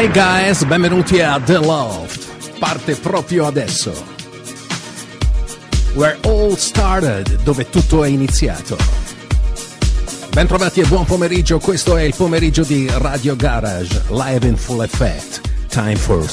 Hi guys, benvenuti a The Loft. Parte proprio adesso. Where all started, dove tutto è iniziato. Bentrovati e buon pomeriggio, questo è il pomeriggio di Radio Garage, live in full effect. Time for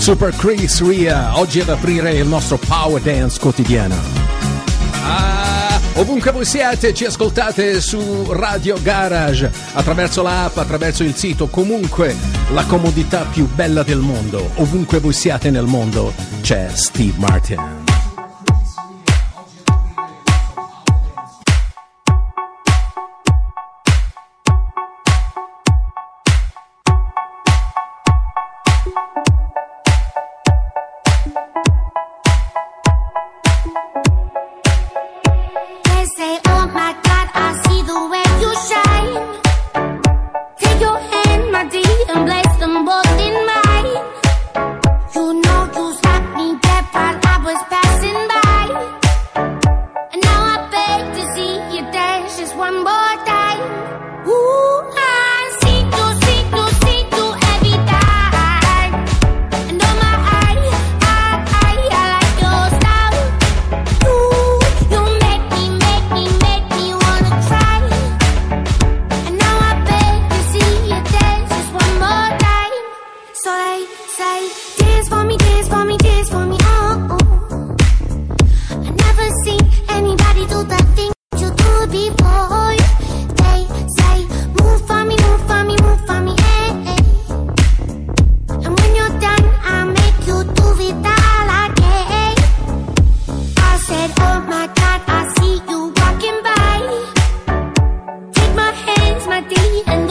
Steve. Super Chris Ria, oggi ad aprire il nostro Power Dance quotidiano. Ah, ovunque voi siete, ci ascoltate su Radio Garage, attraverso l'app, attraverso il sito, comunque la comodità più bella del mondo. Ovunque voi siate nel mondo, c'è Steve Martin. 第一。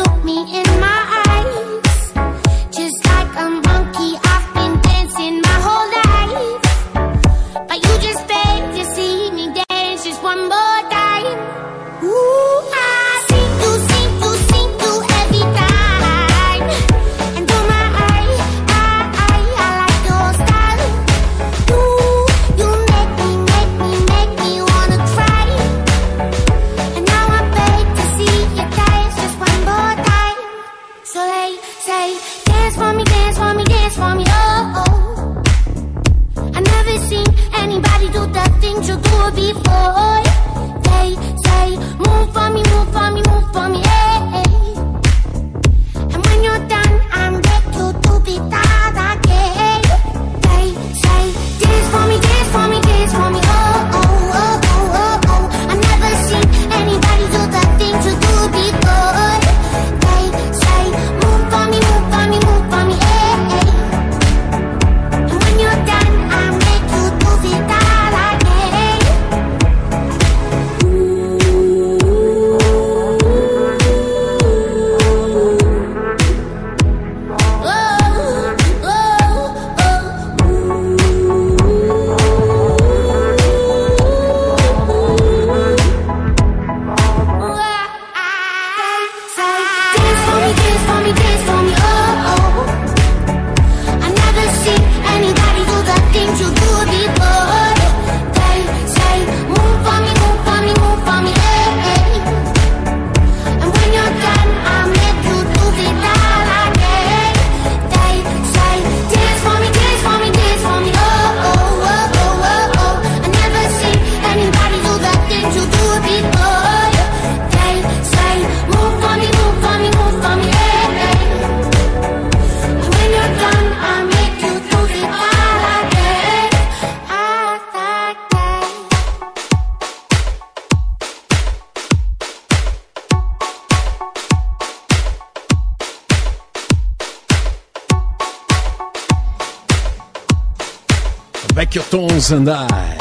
Vecchio Tones and I.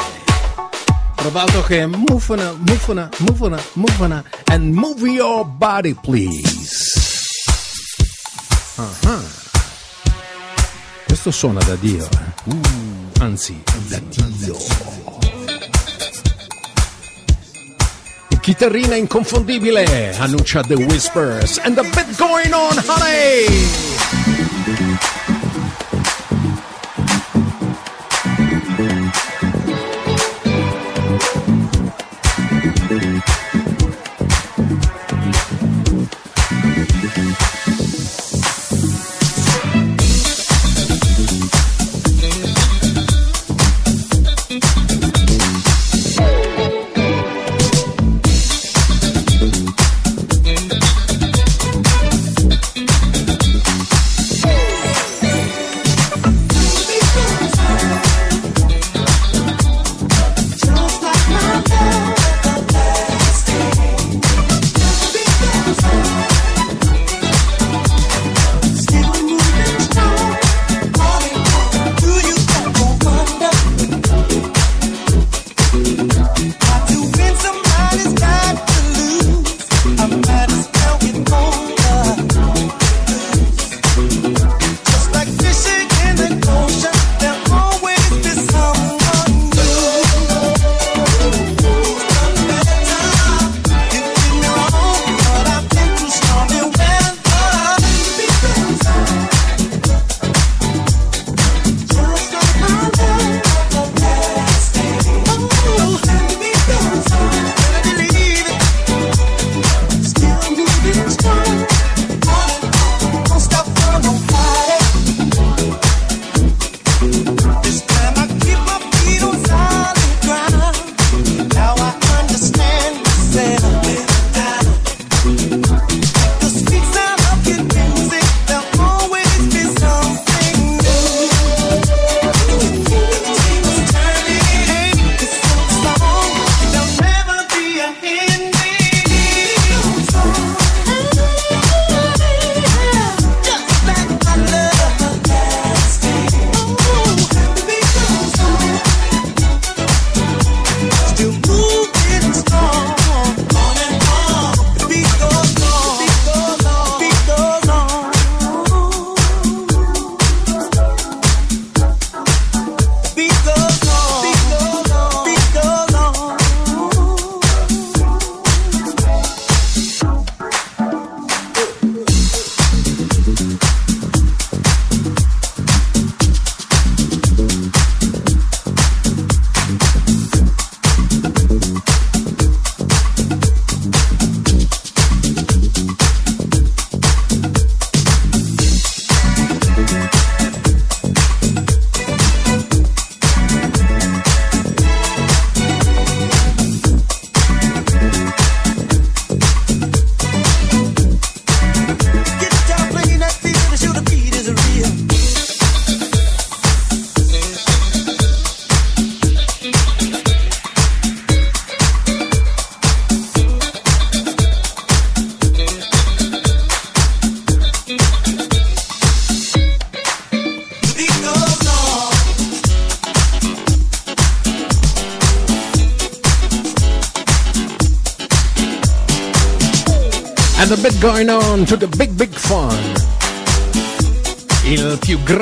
Provato che mufana, mufana, mufana, mufana, and move your body please. Uh-huh. Questo suona da Dio, eh? uh, anzi, da Dio. Chitarrina inconfondibile annuncia The Whispers and the bit going on, honey!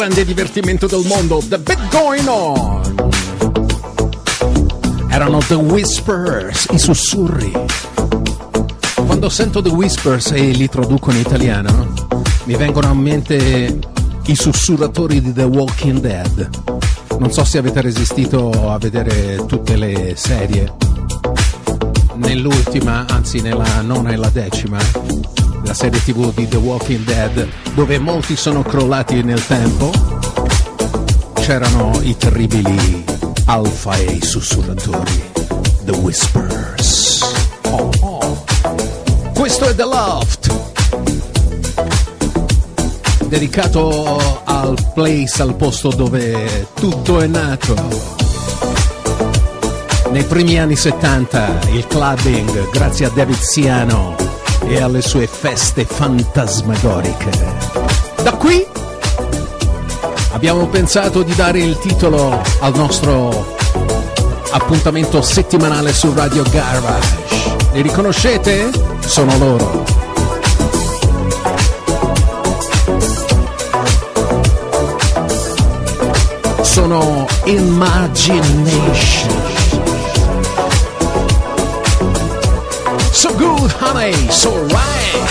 Grande divertimento del mondo, the big going on. Erano The Whispers, i sussurri. Quando sento The Whispers e li traduco in italiano, mi vengono a mente i sussurratori di The Walking Dead. Non so se avete resistito a vedere tutte le serie. Nell'ultima, anzi nella nona e la decima, la serie tv di The Walking Dead, dove molti sono crollati nel tempo, c'erano i terribili alfa e i sussurratori, The Whispers. Oh, oh. Questo è The Loft, dedicato al place, al posto dove tutto è nato. Nei primi anni 70 il clubbing, grazie a David Siano, e alle sue feste fantasmagoriche. Da qui abbiamo pensato di dare il titolo al nostro appuntamento settimanale su Radio Garage. Li riconoscete? Sono loro. Sono Imagination. So good, honey, so right.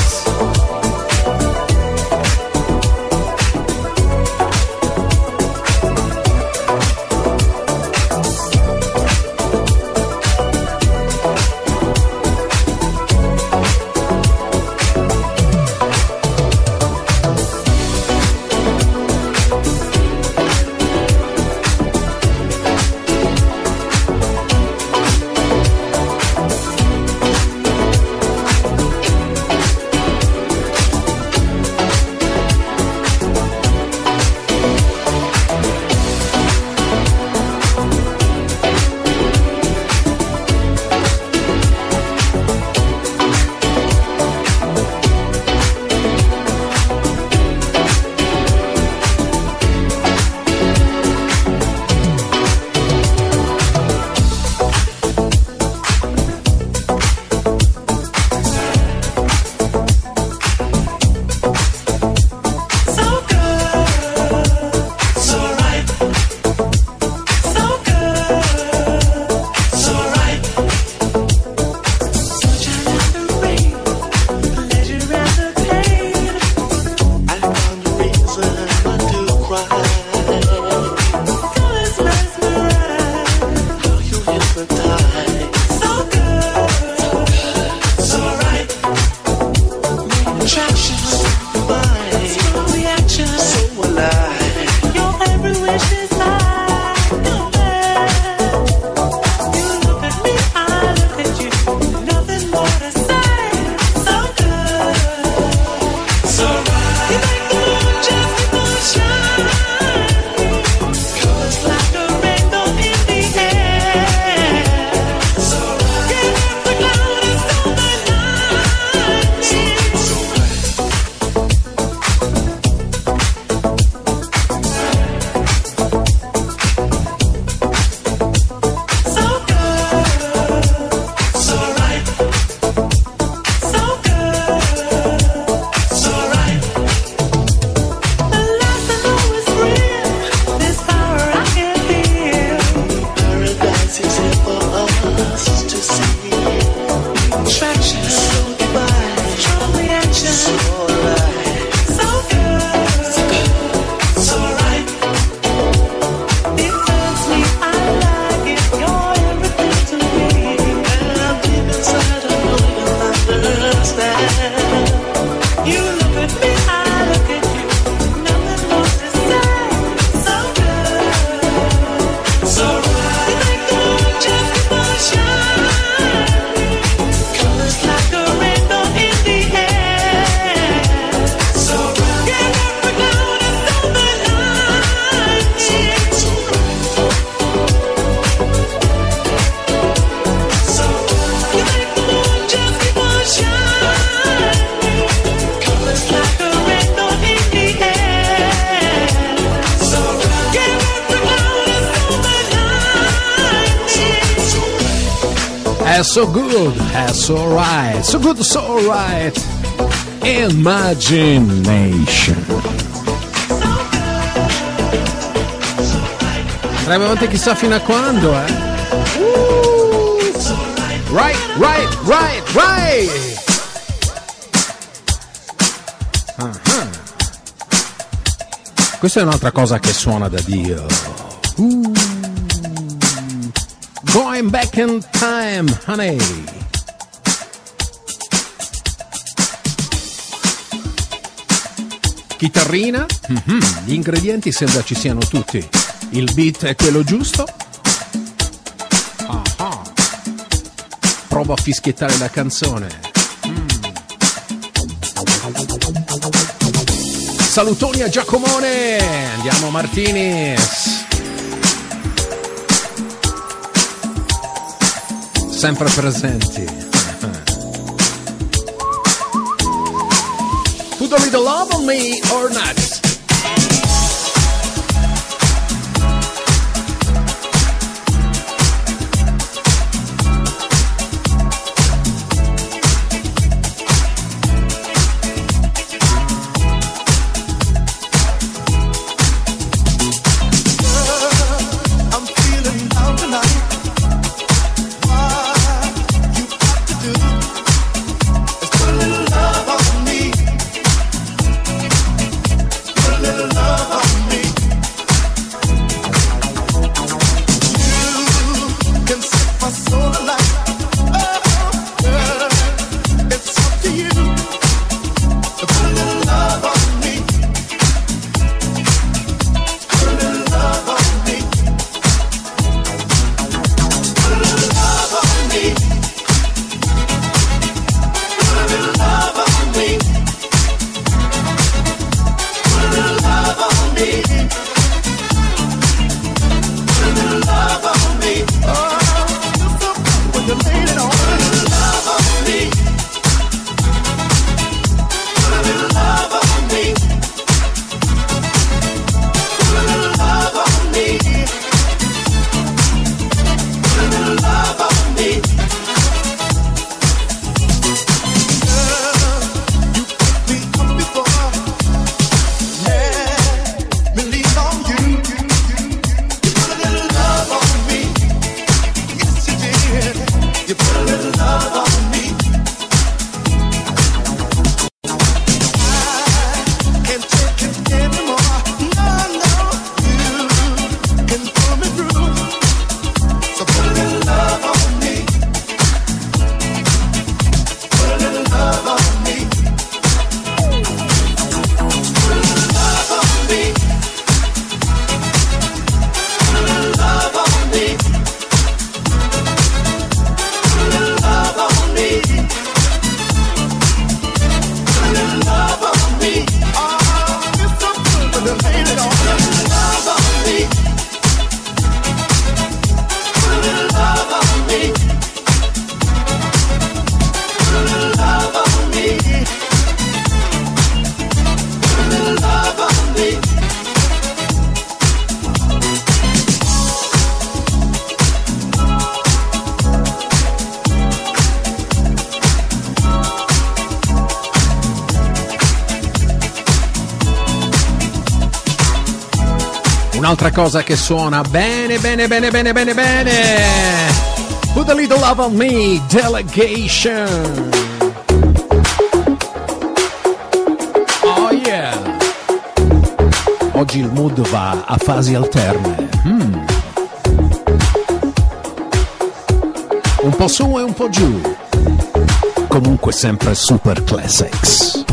So good, that's so right, so good, so right. Imagination. Avanti chissà fino a quando, eh? Right, right, right, right! Uh-huh. Questa è un'altra cosa che suona da Dio. Uh. Going back in time, honey. Chitarrina, mm-hmm. gli ingredienti sembra ci siano tutti. Il beat è quello giusto. Ah-ha. Provo a fischiettare la canzone. Mm. Salutoni a Giacomone! Andiamo Martinis! Sempre presenti. Put a little love on me or not? Un'altra cosa che suona bene, bene, bene, bene, bene, bene. Put a little love on me, delegation. Oh yeah. Oggi il mood va a fasi alterne. Mm. Un po' su e un po' giù. Comunque sempre super classics.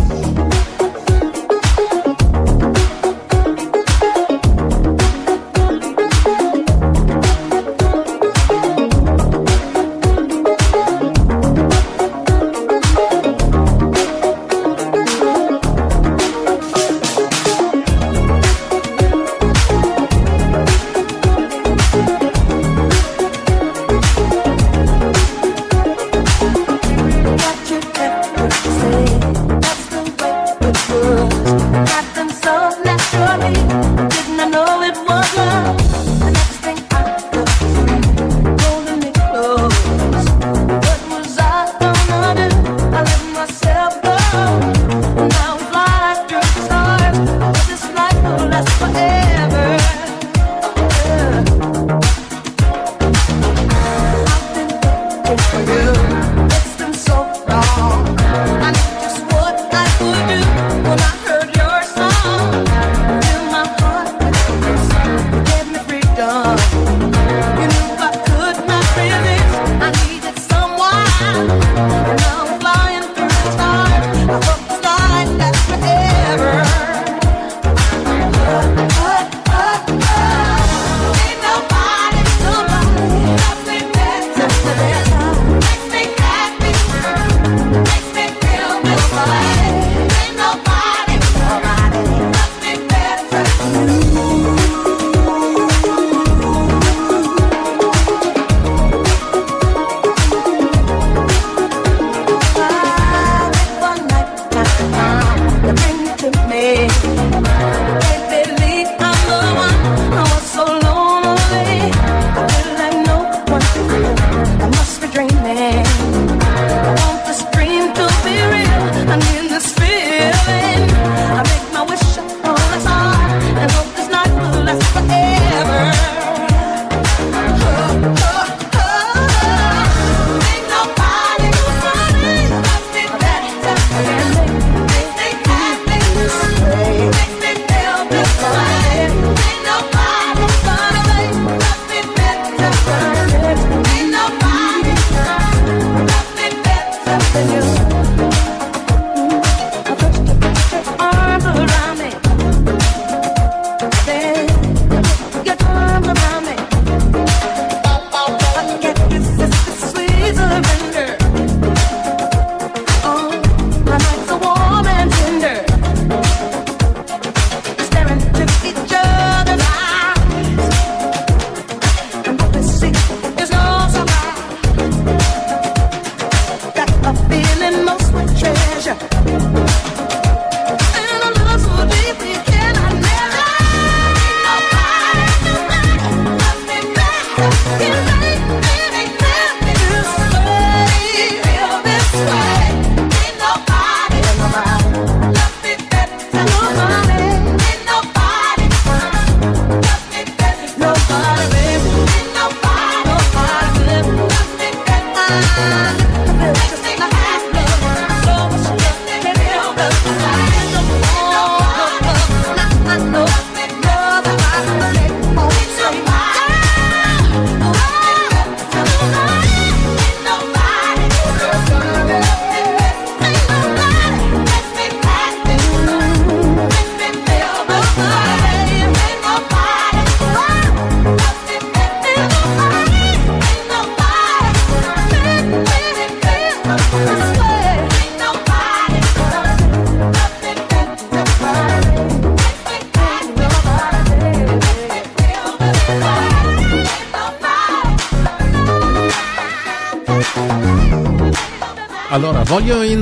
feeling most with treasure.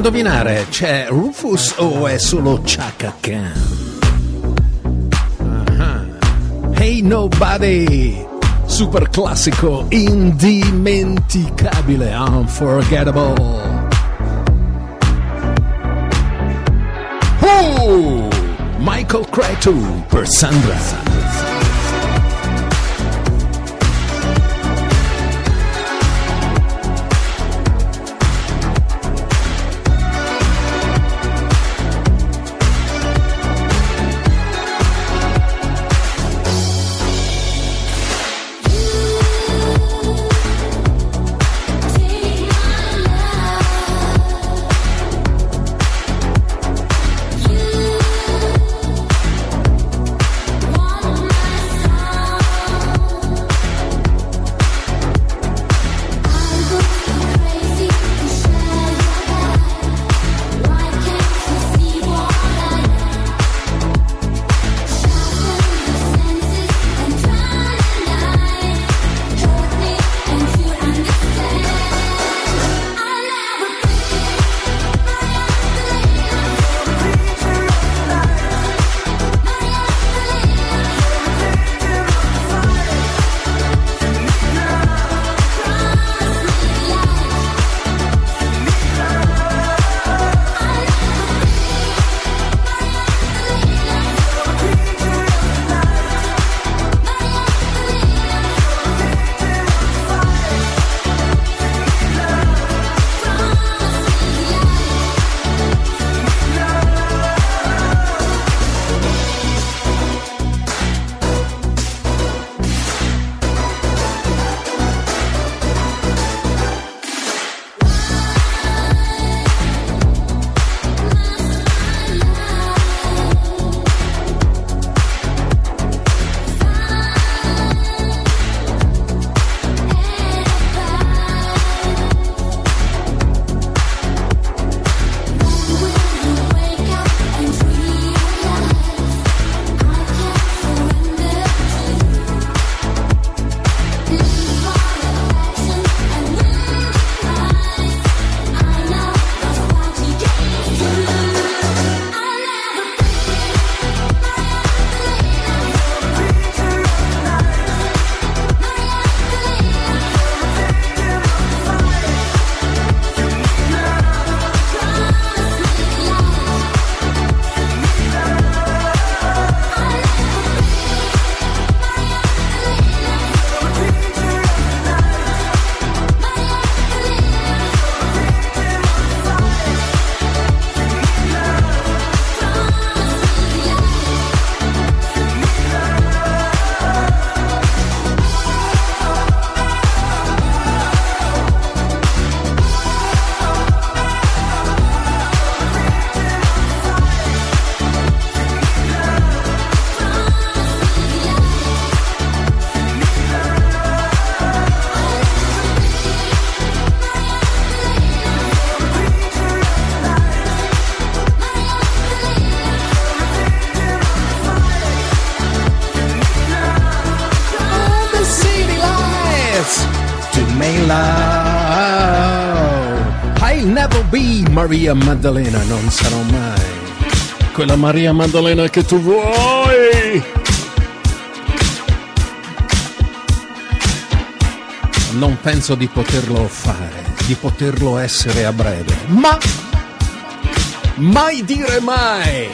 Indovinare, c'è Rufus o è solo Chaka Khan? Uh-huh. Hey Nobody! Super classico, indimenticabile, unforgettable. Michael Cretu per Sandra. Maria Maddalena, non sarò mai quella Maria Maddalena che tu vuoi. Non penso di poterlo fare, di poterlo essere a breve, ma mai dire mai.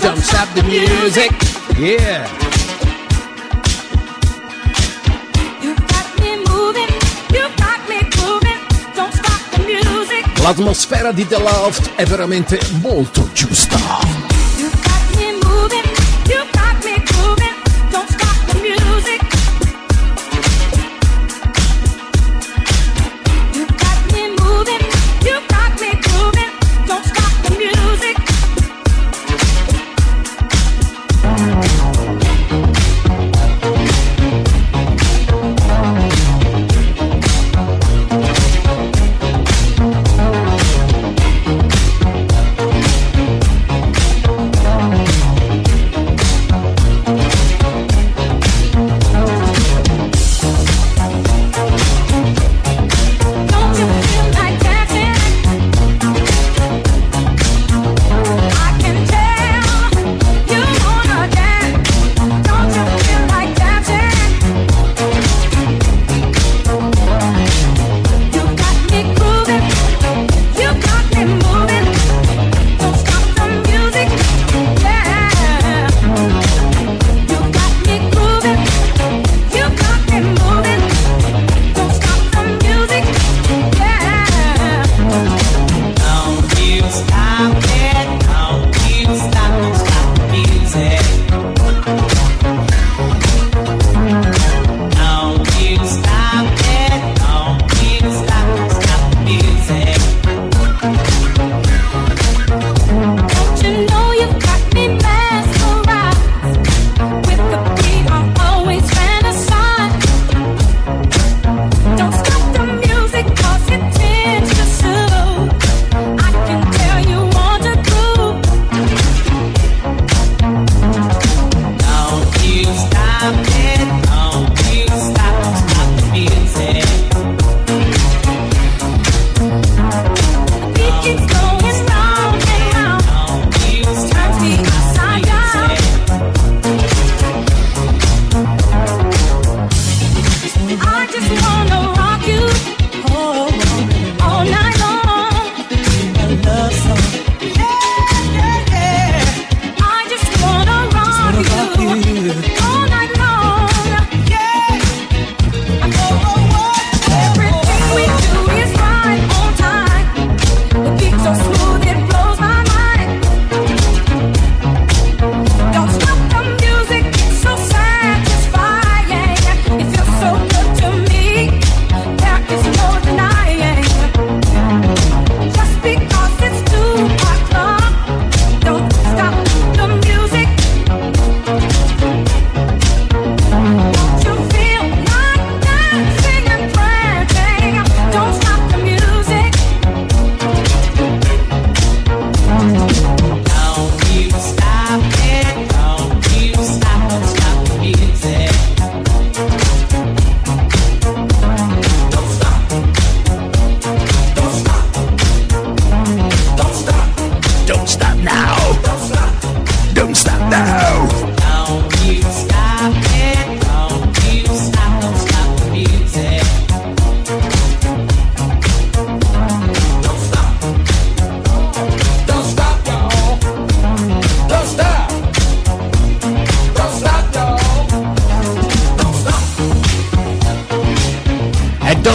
Don't stop the music, yeah. L'atmosfera di The Loft è veramente molto giusta.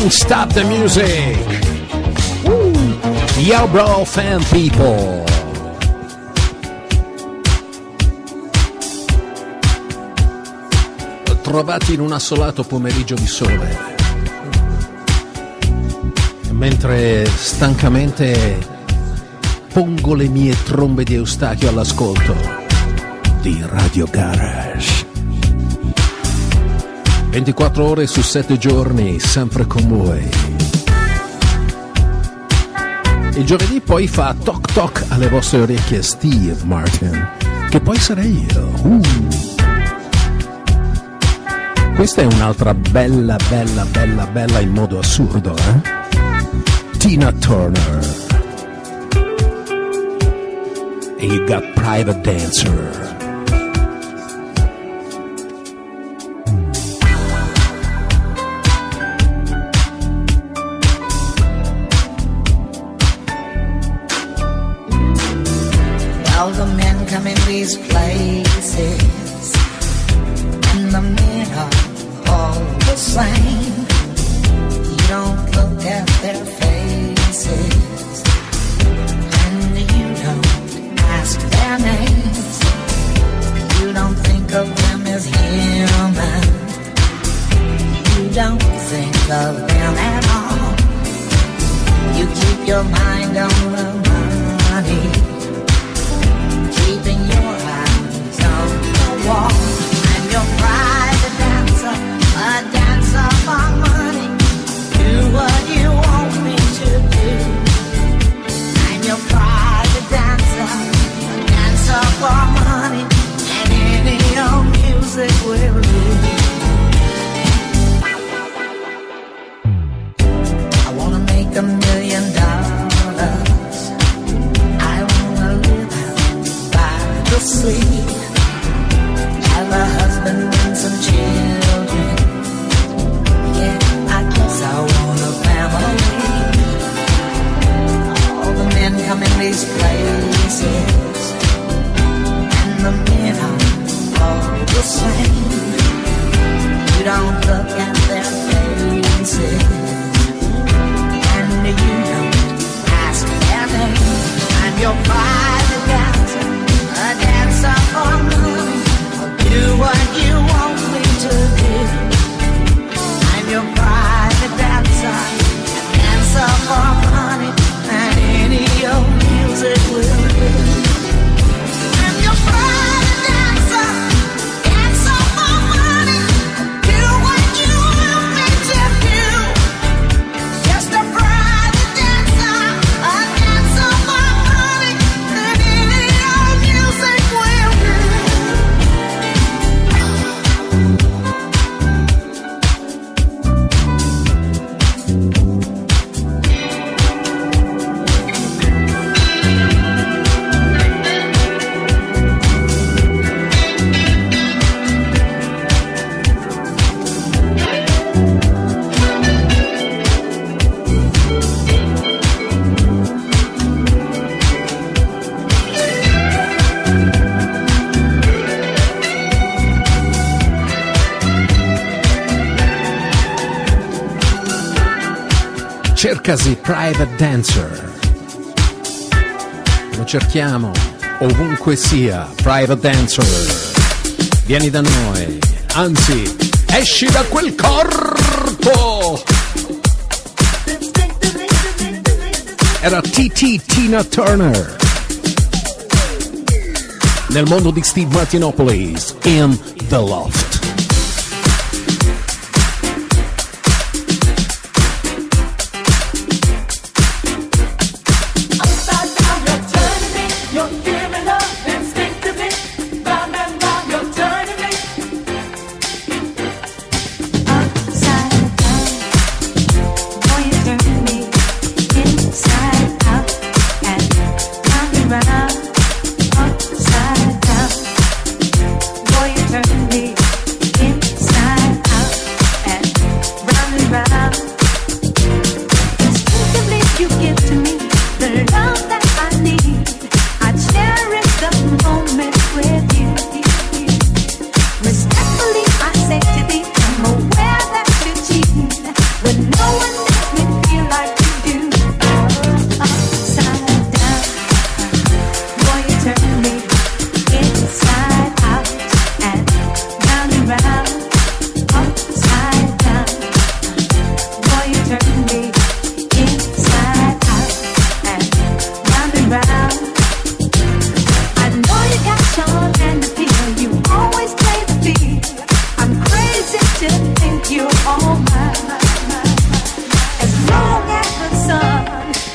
Stop the Music. Yo, bro, fan people. Trovati in un assolato pomeriggio di sole, mentre stancamente pongo le mie trombe di Eustachio all'ascolto di Radio Garage. 24 ore su 7 giorni, sempre con voi. Il giovedì poi fa toc toc alle vostre orecchie Steve Martin, che poi sarei io. Uh. Questa è un'altra bella, bella, bella, bella in modo assurdo, eh? Tina Turner. E you got private dancer. Cercasi Private Dancer. Lo cerchiamo ovunque sia, Private Dancer. Vieni da noi, anzi, esci da quel corpo. Era TT Tina Turner. Nel mondo di Steve Martinopoulos in The Loft.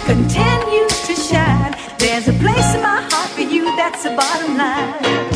Continues to shine. There's a place in my heart for you, that's the bottom line.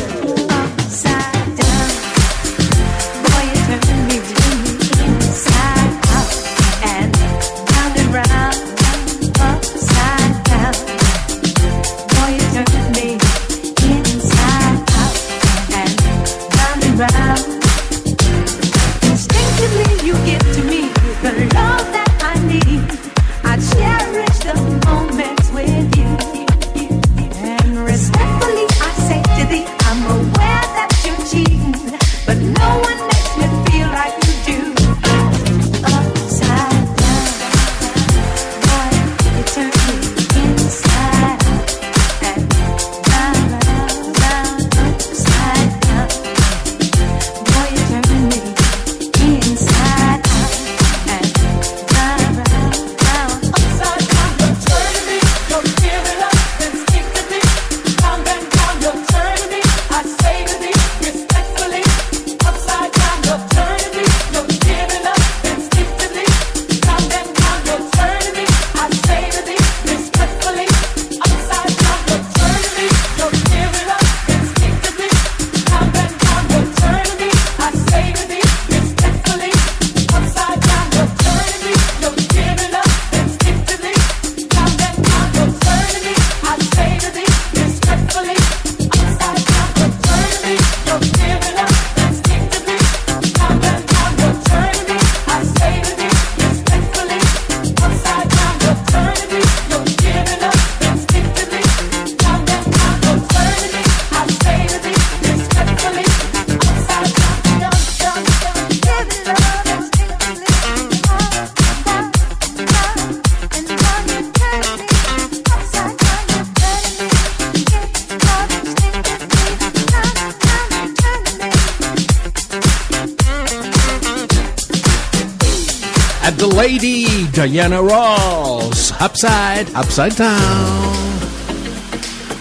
Diana Ross, Upside, Upside Down.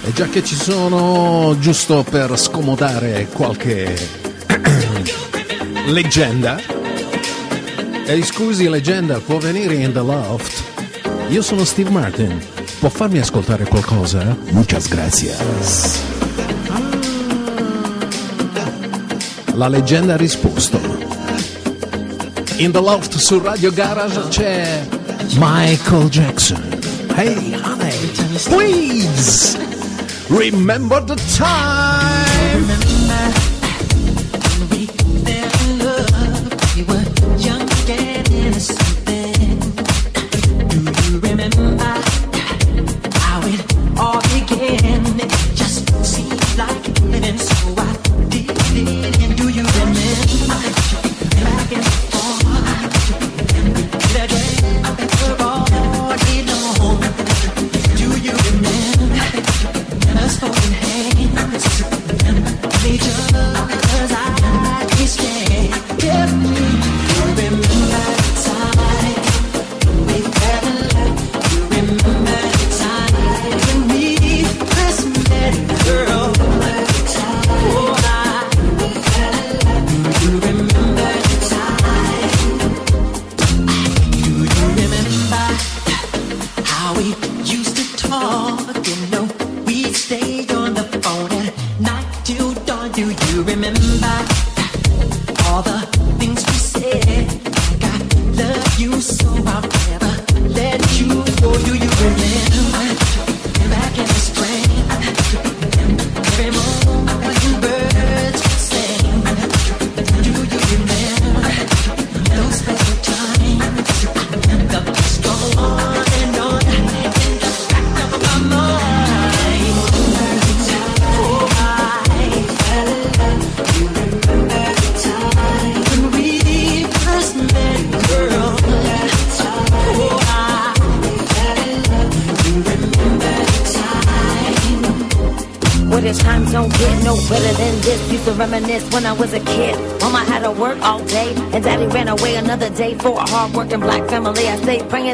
E già che ci sono, giusto per scomodare qualche leggenda, e scusi leggenda, può venire in The Loft? Io sono Steve Martin, può farmi ascoltare qualcosa? Muchas gracias. La leggenda ha risposto. In The Loft su Radio Garage c'è Michael Jackson. Hey honey, please remember the time.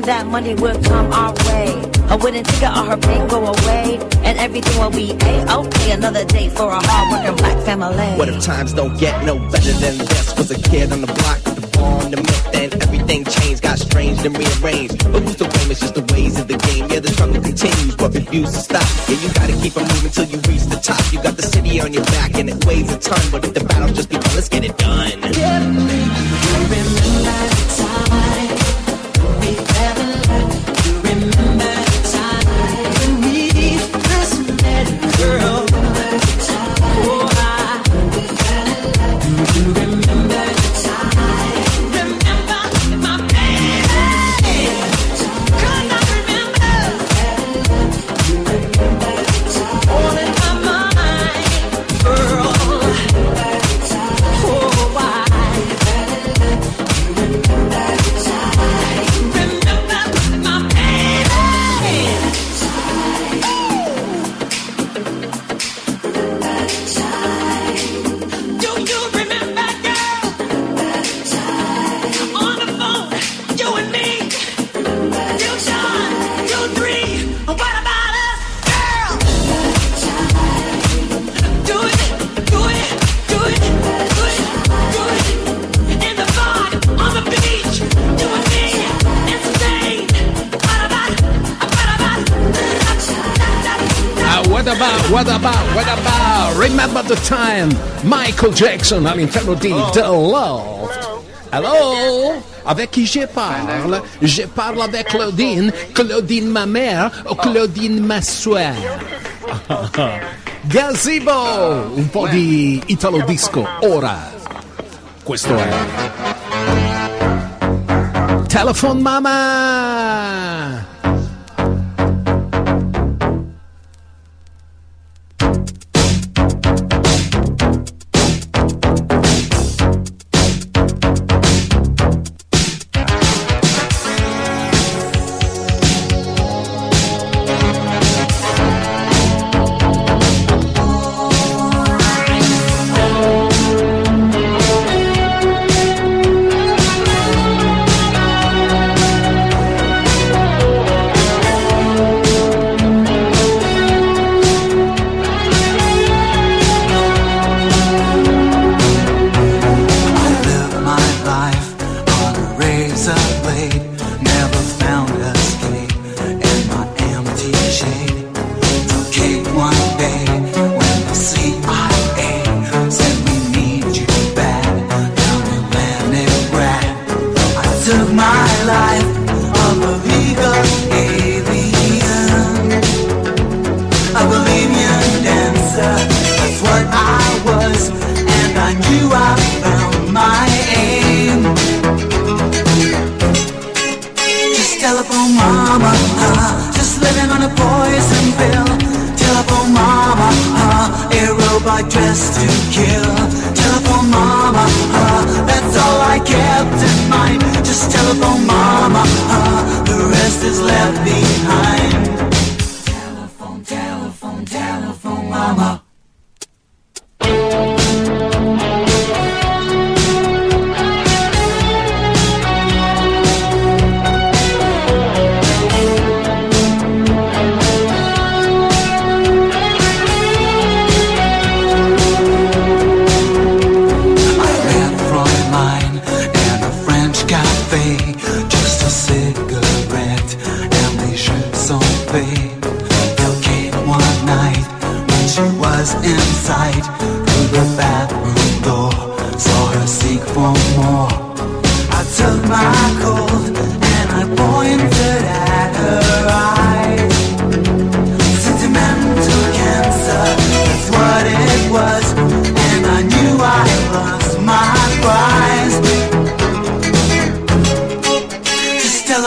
That money would come our way. I wouldn't take it all her pain go away. And everything will be a-okay. Another day for a hard-working black family. What if times don't get no better than this? Was a kid on the block with the born the myth. Then everything changed, got strange and rearranged. But who's to blame? It's just the ways of the game. Yeah, the struggle continues, but refuse to stop. Yeah, you gotta keep on moving till you reach the top. You got the city on your back and it weighs a ton. But if the battle's just begun, let's get it done. The Time, Michael Jackson all'interno di The Love. Hello? Avec qui je parle? Je parle avec Claudine, Claudine ma mère ou Claudine ma soeur? Gazebo! Un po' di Italo Disco ora. Questo è Telephone mama,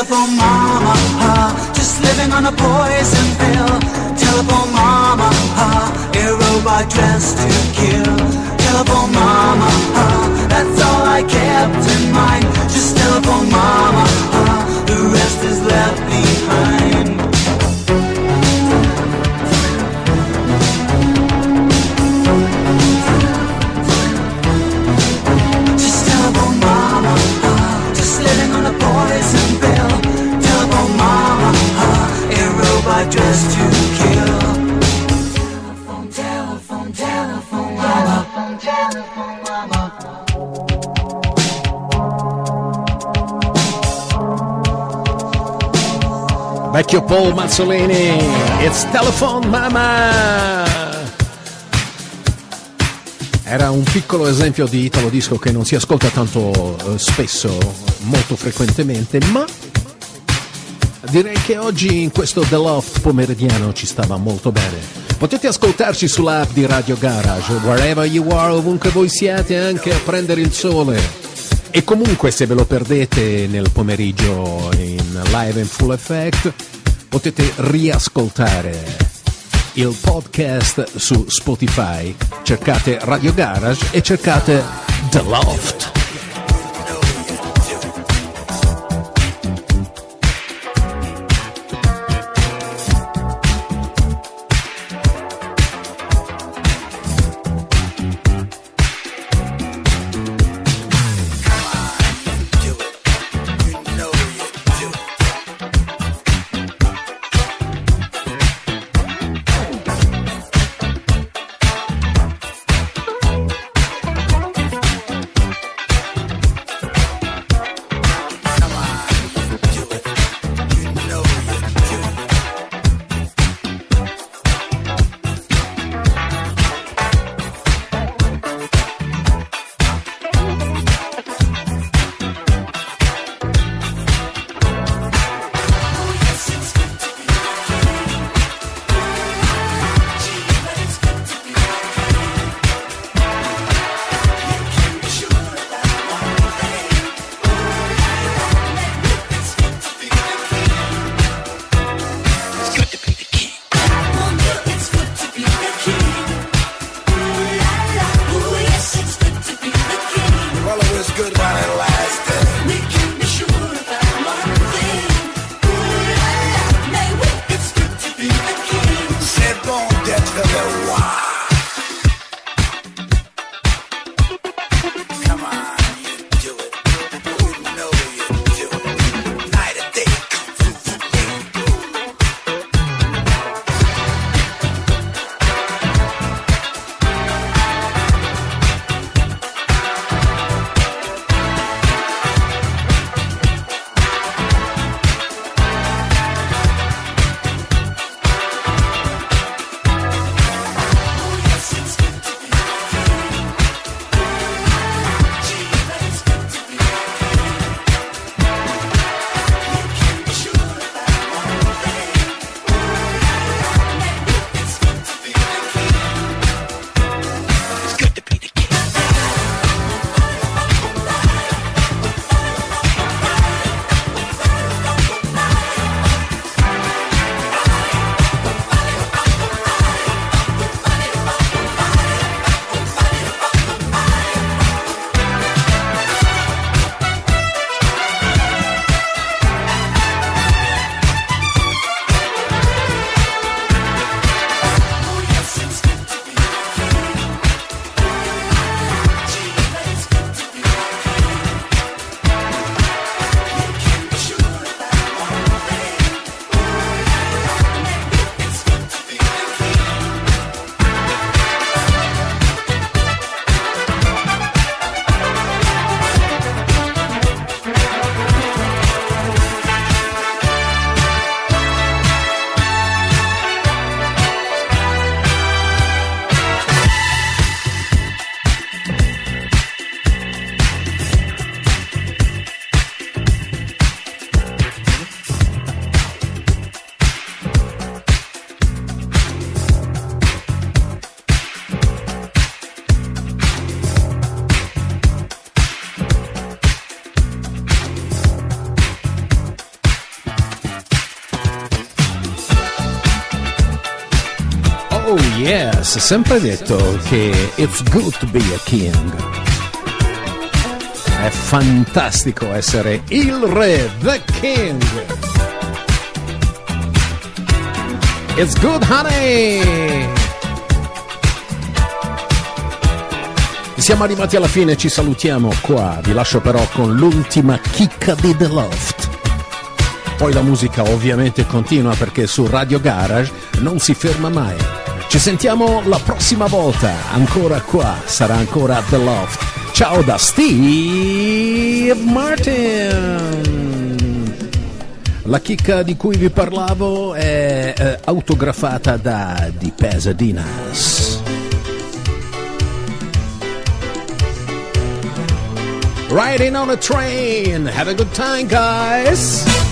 Telephone mama, huh? Just living on a poison pill. Telephone mama, huh? A robot dressed to kill. Telephone mama, huh? That's all I kept in mind. Just telephone mama, huh? The rest is left behind. Vecchio Paul Mazzolini. It's Telephone Mama. Era un piccolo esempio di italo disco che non si ascolta tanto eh, spesso, molto frequentemente, ma direi che oggi in questo The Loft pomeridiano ci stava molto bene. Potete ascoltarci sull'app di Radio Garage, wherever you are, ovunque voi siate, anche a prendere il sole. E comunque se ve lo perdete nel pomeriggio in live in full effect, potete riascoltare il podcast su Spotify. Cercate Radio Garage e cercate The Loft. Yes, sempre detto che it's good to be a king. È fantastico essere il re, the king. It's good honey. Siamo arrivati alla fine, ci salutiamo qua. Vi lascio però con l'ultima chicca di The Loft. Poi la musica ovviamente continua perché su Radio Garage non si ferma mai. Ci sentiamo la prossima volta, ancora qua, sarà ancora The Loft. Ciao da Steve Martin. La chicca di cui vi parlavo è eh, autografata da Di Pesadinas. Riding on a train, have a good time guys!